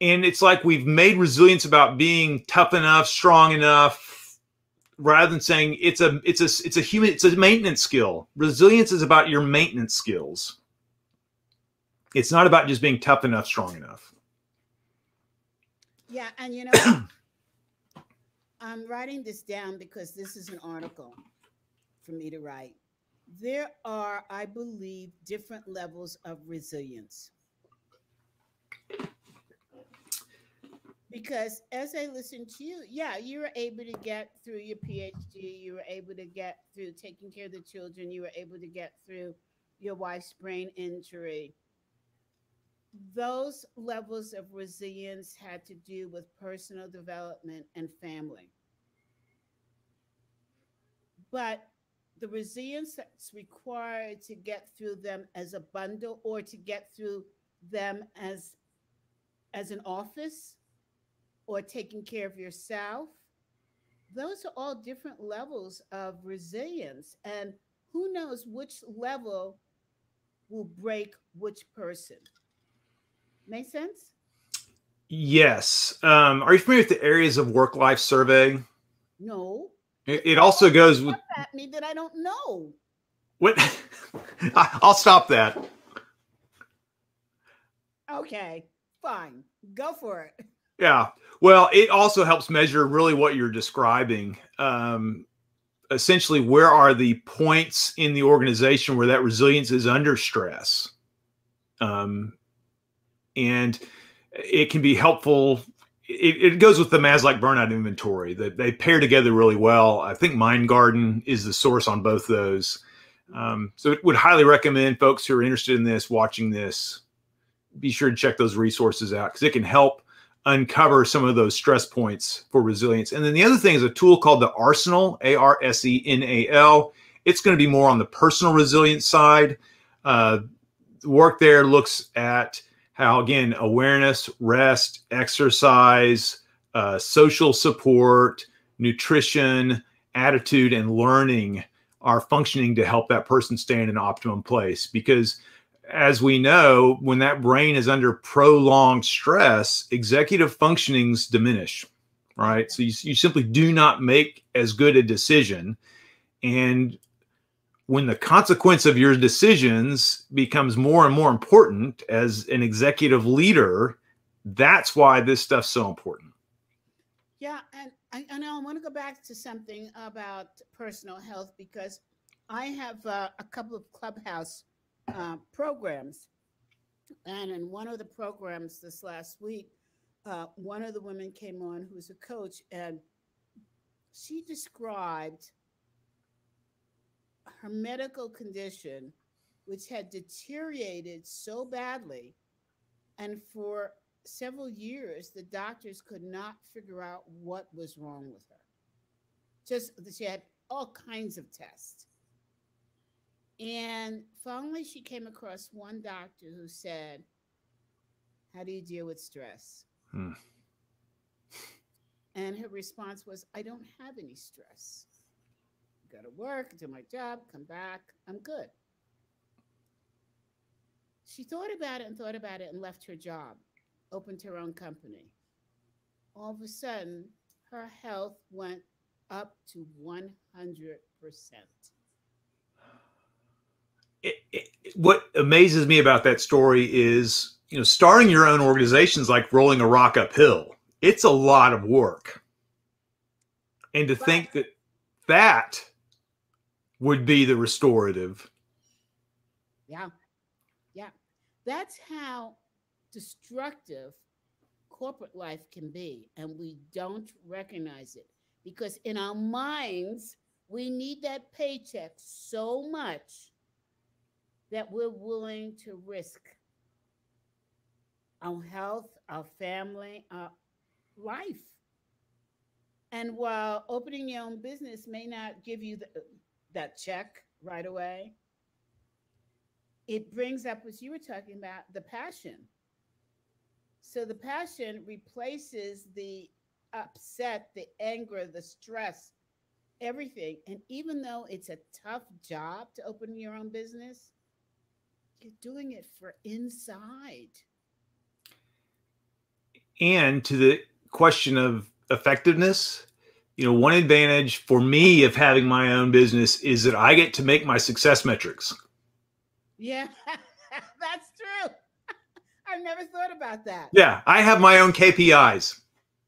And it's like we've made resilience about being tough enough, strong enough, rather than saying it's a it's a it's a human it's a maintenance skill. Resilience is about your maintenance skills. It's not about just being tough enough, strong enough. Yeah, and you know, I'm writing this down because this is an article for me to write. There are, I believe, different levels of resilience. Because as I listen to you, yeah, you were able to get through your PhD, you were able to get through taking care of the children, you were able to get through your wife's brain injury those levels of resilience had to do with personal development and family. But the resilience that's required to get through them as a bundle or to get through them as as an office or taking care of yourself those are all different levels of resilience and who knows which level will break which person Make sense? Yes. Um, are you familiar with the areas of work life survey? No. It, it also goes with at me that I don't know. What? I'll stop that. Okay, fine. Go for it. Yeah. Well, it also helps measure really what you're describing. Um, essentially, where are the points in the organization where that resilience is under stress? Um, and it can be helpful. It, it goes with the Maslach burnout inventory that they pair together really well. I think Mind Garden is the source on both those. Um, so would highly recommend folks who are interested in this watching this be sure to check those resources out because it can help uncover some of those stress points for resilience. And then the other thing is a tool called the Arsenal, A R S E N A L. It's going to be more on the personal resilience side. Uh, work there looks at how again awareness rest exercise uh, social support nutrition attitude and learning are functioning to help that person stay in an optimum place because as we know when that brain is under prolonged stress executive functionings diminish right so you, you simply do not make as good a decision and when the consequence of your decisions becomes more and more important as an executive leader, that's why this stuff's so important. Yeah, and I, know I want to go back to something about personal health because I have uh, a couple of clubhouse uh, programs, and in one of the programs this last week, uh, one of the women came on who's a coach, and she described her medical condition, which had deteriorated so badly, and for several years, the doctors could not figure out what was wrong with her. Just she had all kinds of tests. And finally, she came across one doctor who said, How do you deal with stress? Hmm. And her response was, I don't have any stress go to work, do my job, come back, I'm good. She thought about it and thought about it and left her job, opened her own company. All of a sudden, her health went up to 100%. It, it, what amazes me about that story is, you know, starting your own organization is like rolling a rock uphill. It's a lot of work. And to think that that would be the restorative. Yeah. Yeah. That's how destructive corporate life can be. And we don't recognize it because in our minds, we need that paycheck so much that we're willing to risk our health, our family, our life. And while opening your own business may not give you the, that check right away, it brings up what you were talking about the passion. So the passion replaces the upset, the anger, the stress, everything. And even though it's a tough job to open your own business, you're doing it for inside. And to the question of effectiveness, you know, one advantage for me of having my own business is that I get to make my success metrics. Yeah, that's true. I've never thought about that. Yeah, I have my own KPIs.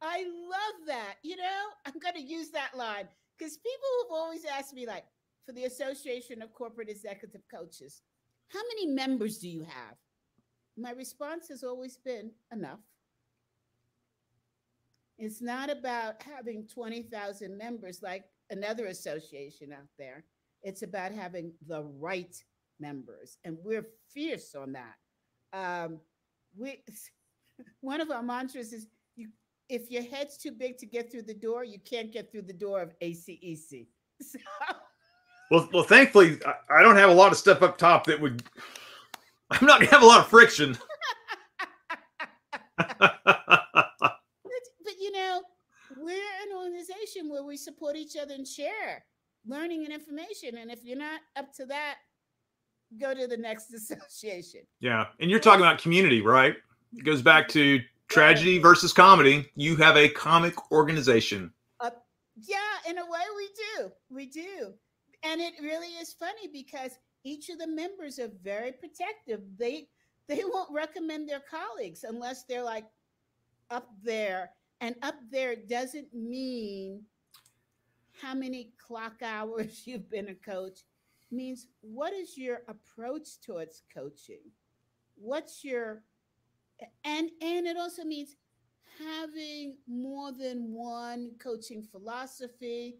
I love that. You know, I'm going to use that line because people have always asked me, like, for the Association of Corporate Executive Coaches, how many members do you have? My response has always been enough. It's not about having 20,000 members like another association out there. It's about having the right members, and we're fierce on that. Um, we, one of our mantras is you, if your head's too big to get through the door, you can't get through the door of ACEC. So, well, well, thankfully, I don't have a lot of stuff up top that would. I'm not gonna have a lot of friction. But you know, we're an organization where we support each other and share learning and information. And if you're not up to that, go to the next association. Yeah. And you're talking about community, right? It goes back to tragedy versus comedy. You have a comic organization. Uh, yeah, in a way we do. We do. And it really is funny because each of the members are very protective. They they won't recommend their colleagues unless they're like up there and up there doesn't mean how many clock hours you've been a coach. It means what is your approach towards coaching? What's your and and it also means having more than one coaching philosophy,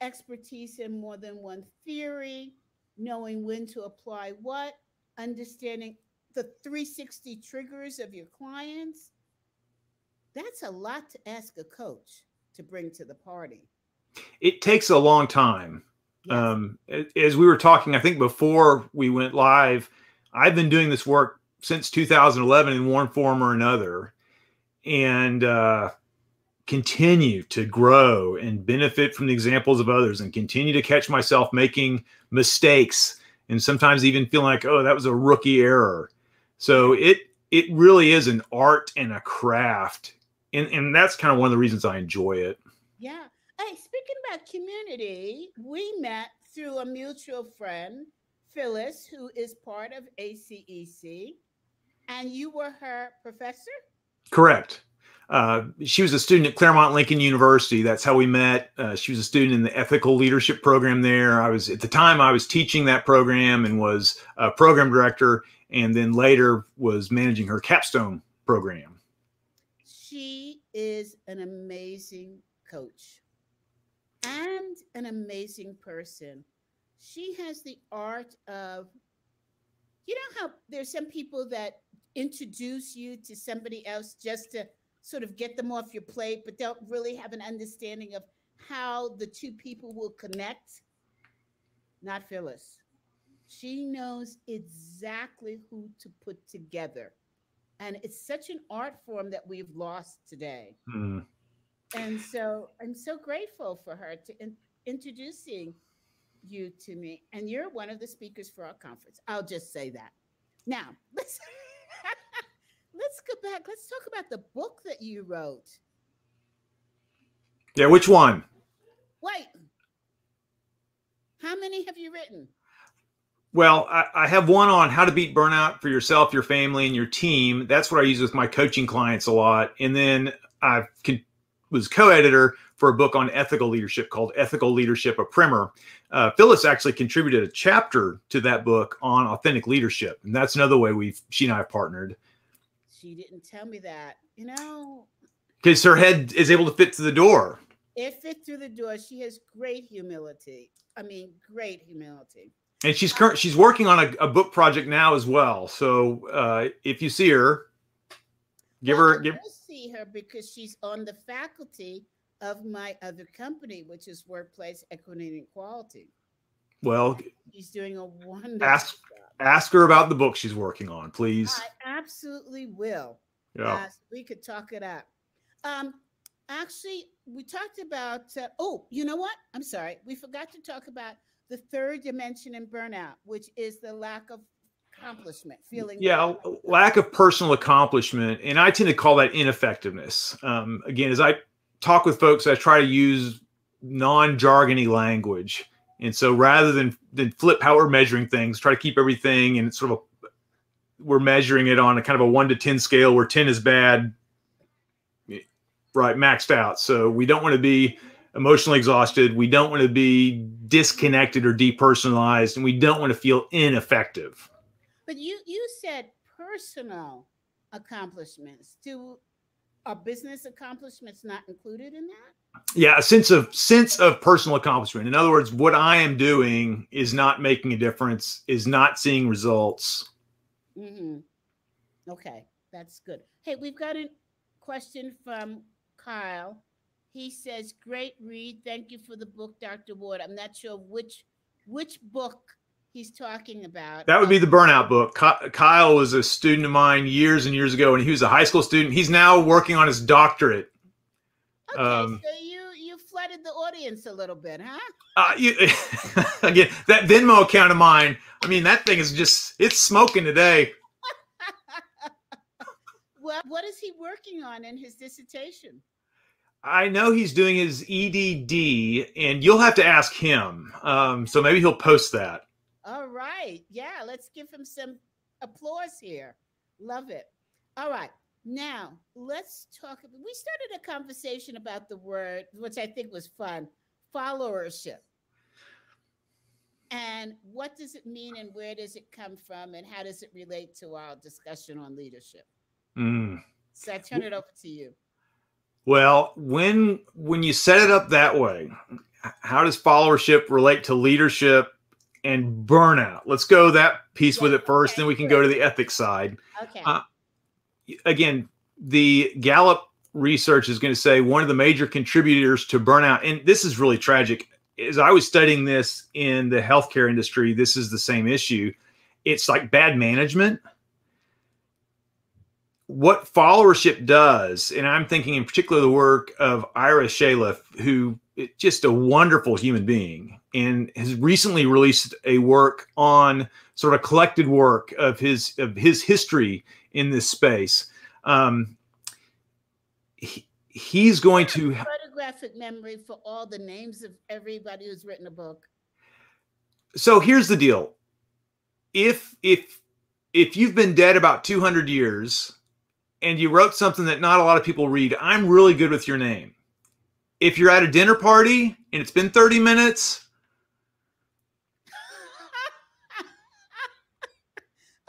expertise in more than one theory, knowing when to apply what, understanding the 360 triggers of your clients that's a lot to ask a coach to bring to the party. It takes a long time. Yes. Um, as we were talking, I think before we went live, I've been doing this work since 2011 in one form or another, and uh, continue to grow and benefit from the examples of others, and continue to catch myself making mistakes, and sometimes even feeling like, oh, that was a rookie error. So it it really is an art and a craft and and that's kind of one of the reasons I enjoy it. Yeah. Hey, speaking about community, we met through a mutual friend, Phyllis, who is part of ACEC, and you were her professor. Correct. Uh, she was a student at Claremont Lincoln University. That's how we met. Uh, she was a student in the ethical leadership program there. I was at the time I was teaching that program and was a program director, and then later was managing her capstone program She is an amazing coach and an amazing person. She has the art of, you know, how there's some people that introduce you to somebody else just to sort of get them off your plate, but don't really have an understanding of how the two people will connect. Not Phyllis. She knows exactly who to put together and it's such an art form that we've lost today. Mm. And so I'm so grateful for her to in, introducing you to me. And you're one of the speakers for our conference. I'll just say that. Now, let's let's go back. Let's talk about the book that you wrote. Yeah, which one? Wait. How many have you written? Well, I, I, have one on how to beat burnout for yourself, your family, and your team. That's what I use with my coaching clients a lot. And then I was co-editor for a book on ethical leadership called Ethical Leadership, a primer. Uh, Phyllis actually contributed a chapter to that book on authentic leadership, and that's another way we've she and I have partnered. She didn't tell me that, you know, because her head is able to fit through the door. It fit through the door. She has great humility. I mean, great humility and she's current she's working on a, a, book project now as well so uh, if you see her Give Well, her I give will see her because she's on the faculty of my other company, which is Workplace Equity and Equality. Well, She's doing a wonderful Ask- job. ask her about the book she's working on, please. I absolutely will. Yeah. Uh, we could talk it up. Um, actually, we talked about. Uh, oh, you know what? I'm sorry. We forgot to talk about the third dimension in burnout, which is the lack of accomplishment, feeling. yeah l- lack of personal accomplishment and i tend to call that ineffectiveness um, again as i talk with folks i try to use non-jargony language and so rather than than flip how we're measuring things try to keep everything and sort of a, we're measuring it on a kind of a 1 to 10 scale where 10 is bad right maxed out so we don't want to be emotionally exhausted we don't want to be disconnected or depersonalized and we don't want to feel ineffective But you you said personal accomplishments. Do are business accomplishments not included in that? Yeah a sense of sense of personal accomplishment in other words what i am doing is not making a difference is not seeing results mm-hmm. Okay, that's good. Hey, we've got a question from Kyle. He says, "Great read. Thank you for the book, Dr. Ward." I'm not sure which which book he's talking about. that would be the burnout book kyle was a student of mine years and years ago and he was a high school student he's now working on his doctorate Okay, um, so you you flooded the audience a little bit, huh? uh, you, again that venmo account of mine i mean that thing is just it's smoking today Well, what is he working on in his dissertation? I know he's doing his EDD, and you'll have to ask him. Um, so maybe he'll post that. All right. Yeah, let's give him some applause here. Love it. All right. Now, let's talk. We started a conversation about the word, which I think was fun followership. And what does it mean and where does it come from and how does it relate to our discussion on leadership? Mm. So I turn it over to you. Well, when when you set it up that way, how does followership relate to leadership and burnout? Let's go that piece with it first, okay, then we can go to the ethics side. Okay. Uh, Again, the Gallup research is going to say one of the major contributors to burnout, and this is really tragic. As I was studying this in the healthcare industry, this is the same issue. It's like bad management. What followership does, and I'm thinking in particular the work of Ira Chaleff, who is just a wonderful human being, and has recently released a work on sort of collected work of his of his history in this space. Um, he, he's going to photographic memory for all the names of everybody who's written a book. so here's the deal if if if you've been dead about 200 years and you wrote something that not a lot of people read i'm really good with your name if you're at a dinner party and it's been 30 minutes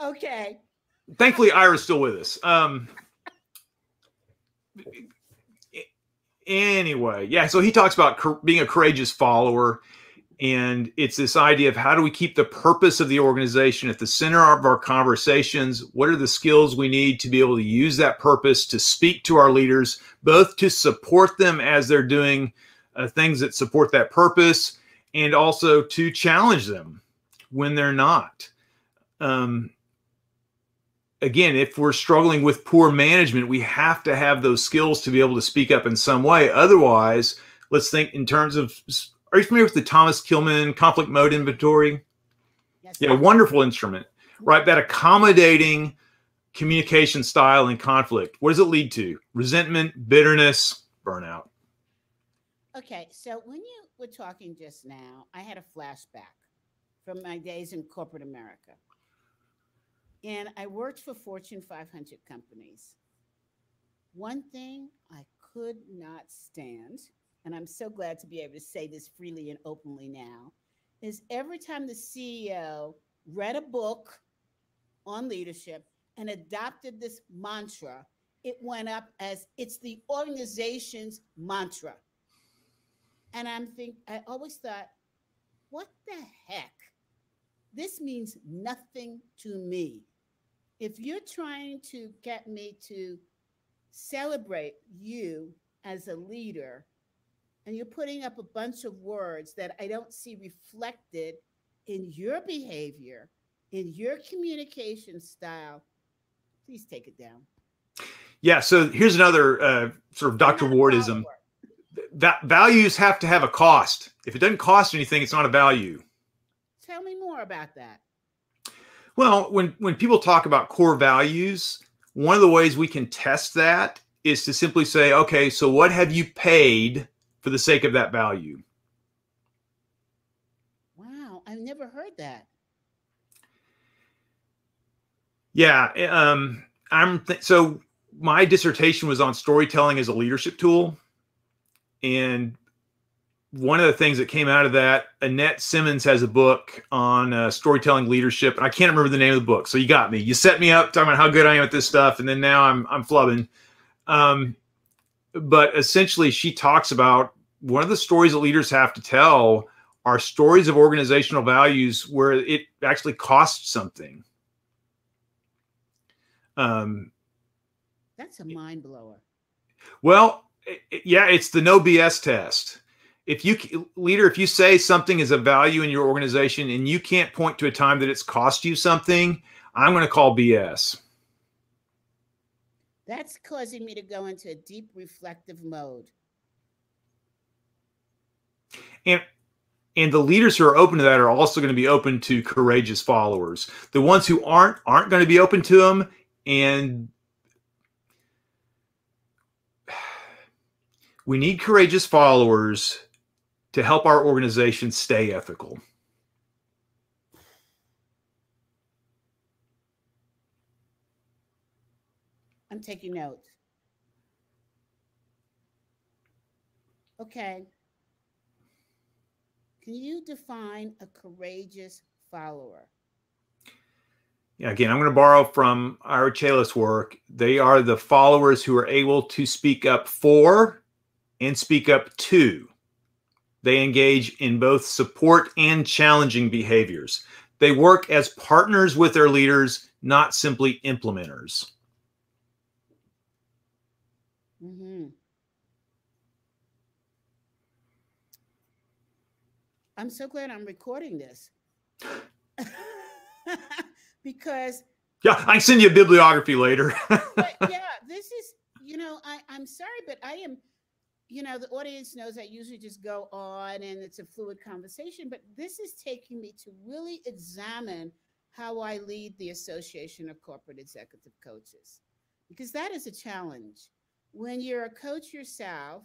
okay. Thankfully ira's still with us. Um anyway yeah so he talks about being a courageous follower and it's this idea of how do we keep the purpose of the organization at the center of our conversations? What are the skills we need to be able to use that purpose to speak to our leaders both to support them as they're doing uh, things that support that purpose and also to challenge them when they're not? Um, again, if we're struggling with poor management, we have to have those skills to be able to speak up in some way. Otherwise, let's think in terms of are you familiar with the Thomas Kilmann conflict mode inventory? Yes, Yeah, wonderful instrument, right? That accommodating communication style and conflict. What does it lead to? Resentment, bitterness, burnout. Okay, so when you were talking just now, I had a flashback from my days in corporate America. And I worked for Fortune 500 companies. One thing I could not stand, and I'm so glad to be able to say this freely and openly now, is every time the CEO read a book on leadership and adopted this mantra, it went up as it's the organization's mantra. And I'm think I always thought, what the heck? This means nothing to me. If you're trying to get me to celebrate you as a leader and you're putting up a bunch of words that I don't see reflected in your behavior, in your communication style, please take it down. Yeah. So here's another uh, sort of Dr. Wardism. That values have to have a cost. If it doesn't cost anything, it's not a value. Tell me more about that. Well, when when people talk about core values, one of the ways we can test that is to simply say, okay, so what have you paid for the sake of that value? Wow, I've never heard that. Yeah, eh, um, I'm th- so my dissertation was on storytelling as a leadership tool, and one of the things that came out of that, Annette Simmons has a book on uh, storytelling leadership, and I can't remember the name of the book. So you got me. You set me up talking about how good I am at this stuff, and then now I'm I'm flubbing. Um, but essentially, she talks about one of the stories that leaders have to tell are stories of organizational values where it actually costs something. Um, That's a mind blower. Well, yeah, it's the no BS test. If you leader, if you say something is a value in your organization and you can't point to a time that it's cost you something, I'm going to call BS. That's causing me to go into a deep reflective mode. And and the leaders who are open to that are also going to be open to courageous followers. The ones who aren't aren't going to be open to them and we need courageous followers to help our organization stay ethical. I'm taking notes. Okay. Can you define a courageous follower? Yeah, again, I'm going to borrow from Ira work. They are the followers who are able to speak up for and speak up to. They engage in both support and challenging behaviors. They work as partners with their leaders, not simply implementers. Mm-hmm. I'm so glad I'm recording this. because yeah, I can send you a bibliography later. yeah, this is, you know, I, I'm sorry, but I am, you know, the audience knows I usually just go on and it's a fluid conversation, but this is taking me to really examine how I lead the Association of Corporate Executive Coaches, because that is a challenge when you're a coach yourself,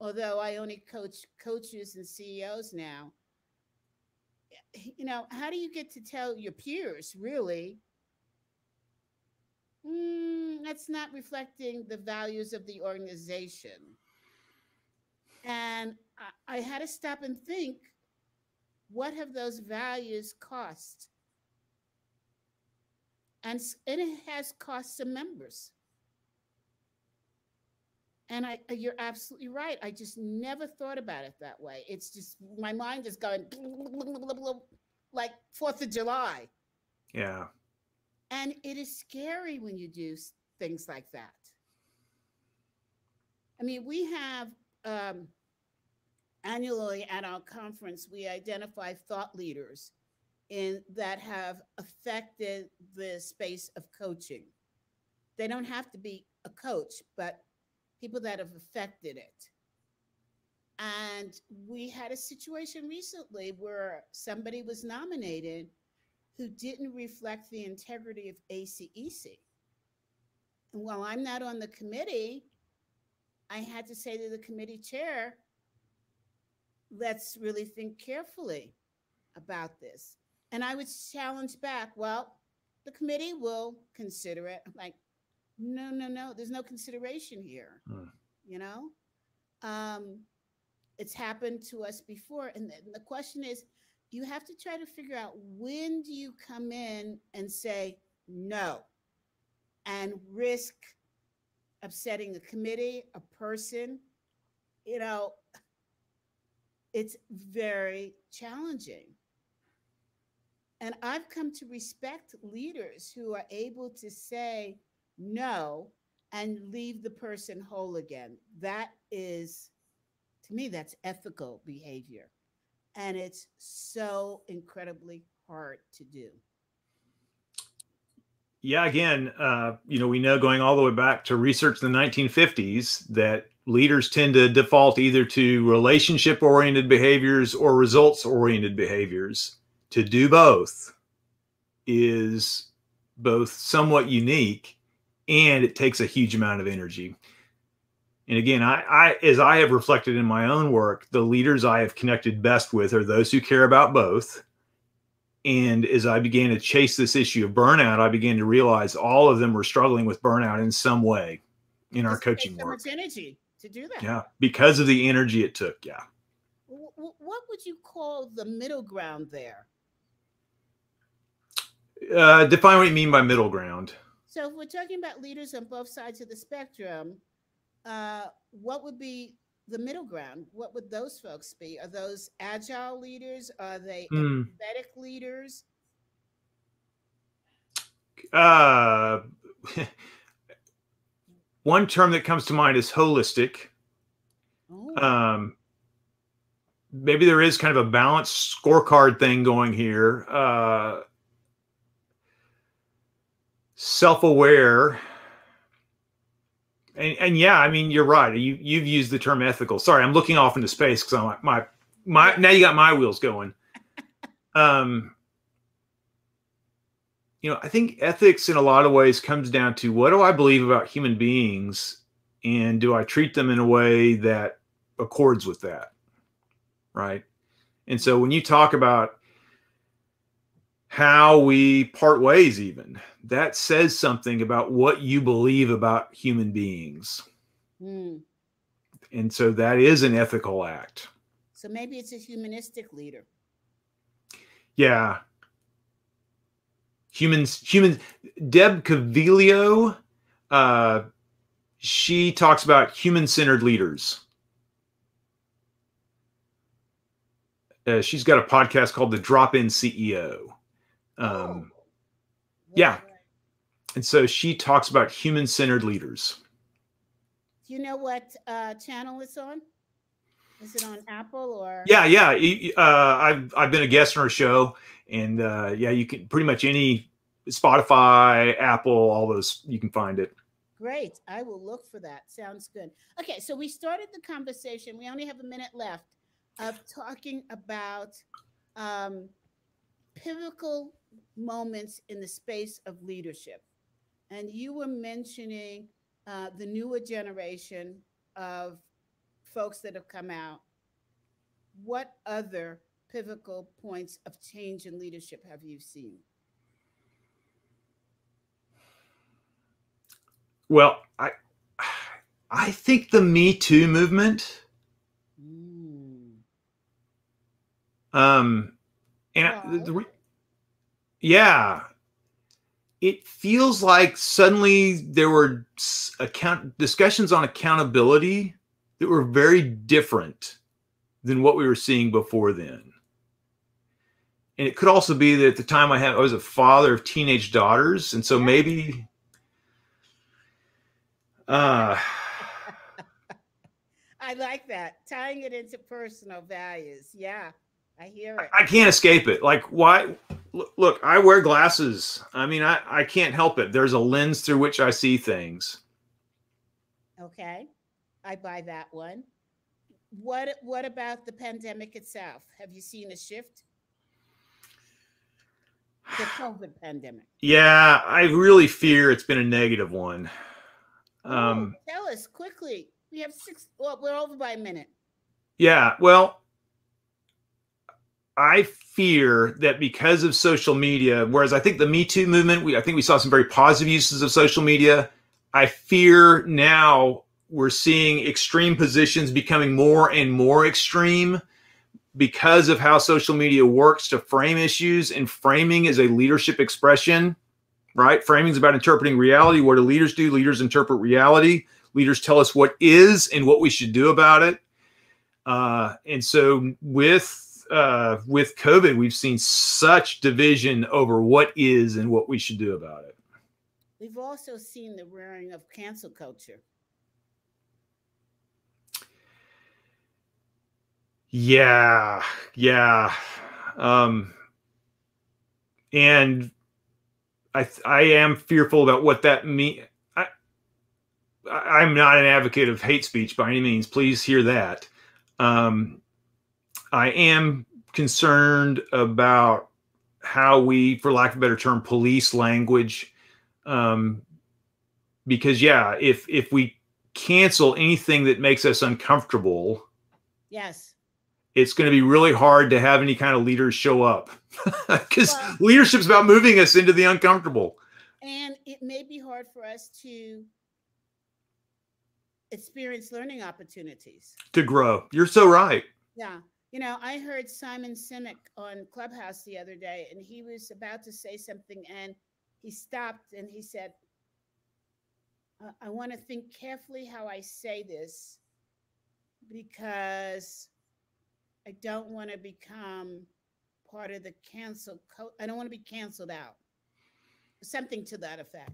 although I only coach coaches and CEOs now, you know, how do you get to tell your peers really? Mm, that's not reflecting the values of the organization. And I, I had to stop and think what have those values cost? And, and it has cost some members. And I, you're absolutely right. I just never thought about it that way. It's just my mind is going like Fourth of July. Yeah. And it is scary when you do things like that. I mean, we have um, annually at our conference, we identify thought leaders in that have affected the space of coaching. They don't have to be a coach, but people that have affected it. And we had a situation recently where somebody was nominated who didn't reflect the integrity of ACEC. And while I'm not on the committee, I had to say to the committee chair, let's really think carefully about this. And I would challenge back, well, the committee will consider it. I'm like, no, no, no. There's no consideration here. Hmm. You know, um, it's happened to us before, and the, the question is, you have to try to figure out when do you come in and say no, and risk upsetting a committee, a person. You know, it's very challenging. And I've come to respect leaders who are able to say, no and leave the person whole again. That is, to me, that's ethical behavior. And it's so incredibly hard to do. Yeah, again, uh, you know, we know going all the way back to research in the 1950s that leaders tend to default either to relationship oriented behaviors or results oriented behaviors. To do both is both somewhat unique and it takes a huge amount of energy. And again, I, I, as I have reflected in my own work, the leaders I have connected best with are those who care about both. And as I began to chase this issue of burnout, I began to realize all of them were struggling with burnout in some way in our coaching so work. energy to do that. Yeah, because of the energy it took. Yeah. What would you call the middle ground there? Uh, define what you mean by middle ground. So, if we're talking about leaders on both sides of the spectrum, uh, what would be the middle ground? What would those folks be? Are those agile leaders? Are they mm. empathetic leaders? Uh, one term that comes to mind is holistic. Oh. Um, maybe there is kind of a balanced scorecard thing going here. Uh, self-aware and, and yeah i mean you're right. You you've used the term ethical. Sorry i'm looking off into space because i'm like my my now you got my wheels going. Um you know i think ethics in a lot of ways comes down to what do i believe about human beings and do i treat them in a way that accords with that right? And so when you talk about how we part ways even. That says something about what you believe about human beings. Mm. and so that is an ethical act. So maybe it's a humanistic leader. Yeah. Humans humans deb Coviello uh she talks about human-centered leaders. Uh, she's got a podcast called the drop-in ceo um, oh. yeah. And so she talks about human centered leaders. Do you know what uh, channel it's on? Is it on Apple or? Yeah, yeah. Uh, I've I've been a guest on her show, and uh, yeah, you can pretty much any Spotify, Apple, all those you can find it. Great. I will look for that. Sounds good. Okay, so we started the conversation. We only have a minute left of talking about um, pivotal moments in the space of leadership. And you were mentioning uh, the newer generation of folks that have come out. What other pivotal points of change in leadership have you seen? Well, I I think the Me Too movement. Mm. Um, and the, yeah. It feels like suddenly there were account discussions on accountability that were very different than what we were seeing before then. And it could also be that at the time I had I was a father of teenage daughters, and so maybe uh I like that. Tying it into personal values. Yeah. I hear it. I can't escape it. Like, why? Look, I wear glasses. I mean, I, I can't help it. There's a lens through which I see things. Okay. I buy that one. What what about the pandemic itself? Have you seen a shift? The COVID pandemic. Yeah, I really fear it's been a negative one. Oh, um, tell us quickly. We have six. Well, we're over by a minute. Yeah. Well, I fear that because of social media, whereas I think the Me Too movement, we I think we saw some very positive uses of social media. I fear now we're seeing extreme positions becoming more and more extreme because of how social media works to frame issues and framing is a leadership expression right? Framing is about interpreting reality. What do leaders do? Leaders interpret reality. Leaders tell us what is and what we should do about it. Uh, and so with uh, with COVID, we've seen such division over what is and what we should do about it. we've also seen the rearing of cancel culture. Yeah, yeah. Um, and I I am fearful about what that mean. I I'm not an advocate of hate speech by any means. Please hear that. Um, I am concerned about how we, for lack of a better term, police language. Um, because yeah, if if we cancel anything that makes us uncomfortable, yes, it's going to be really hard to have any kind of leaders show up because well, leadership's about moving us into the uncomfortable. And it may be hard for us to experience learning opportunities to grow. You're so right. Yeah. You know, I heard Simon Sinek on Clubhouse the other day, and he was about to say something, and he stopped and he said, I want to think carefully how I say this because I don't want to become part of the cancel. Co- I don't want to be canceled out. Something to that effect.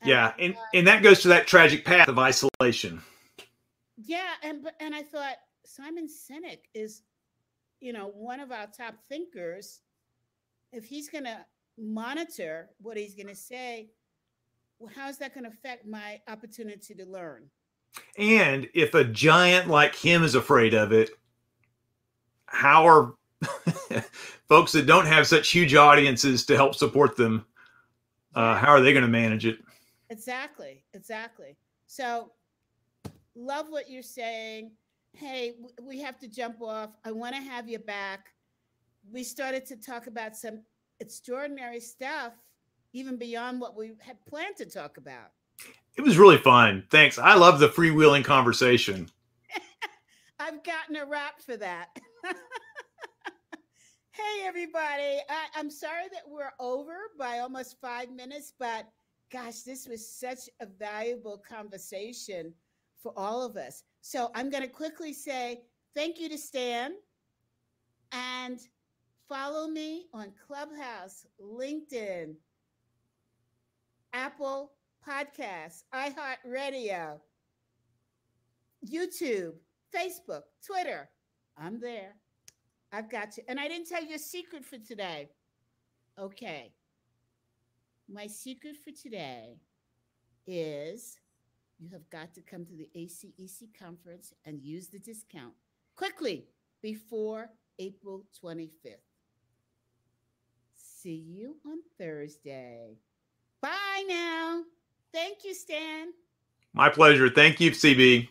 And, yeah, and uh, and that goes to that tragic path of isolation. Yeah, and and I thought Simon Sinek is, you know, one of our top thinkers. If he's going to monitor what he's going to say, well, how's that going to affect my opportunity to learn? And if a giant like him is afraid of it, how are folks that don't have such huge audiences to help support them uh, how are they going to manage it exactly exactly so love what you're saying hey we have to jump off i want to have you back we started to talk about some extraordinary stuff even beyond what we had planned to talk about it was really fun thanks i love the freewheeling conversation I've gotten a rap for that. hey, everybody. I, I'm sorry that we're over by almost five minutes, but gosh, this was such a valuable conversation for all of us. So I'm going to quickly say thank you to Stan and follow me on Clubhouse, LinkedIn, Apple Podcasts, iHeartRadio, YouTube, Facebook, Twitter. I'm there. I've got you. And I didn't tell you a secret for today. Okay. My secret for today is you have got to come to the ACEC conference and use the discount quickly before April 25th. See you on Thursday. Bye now. Thank you, Stan. My pleasure. Thank you, CB.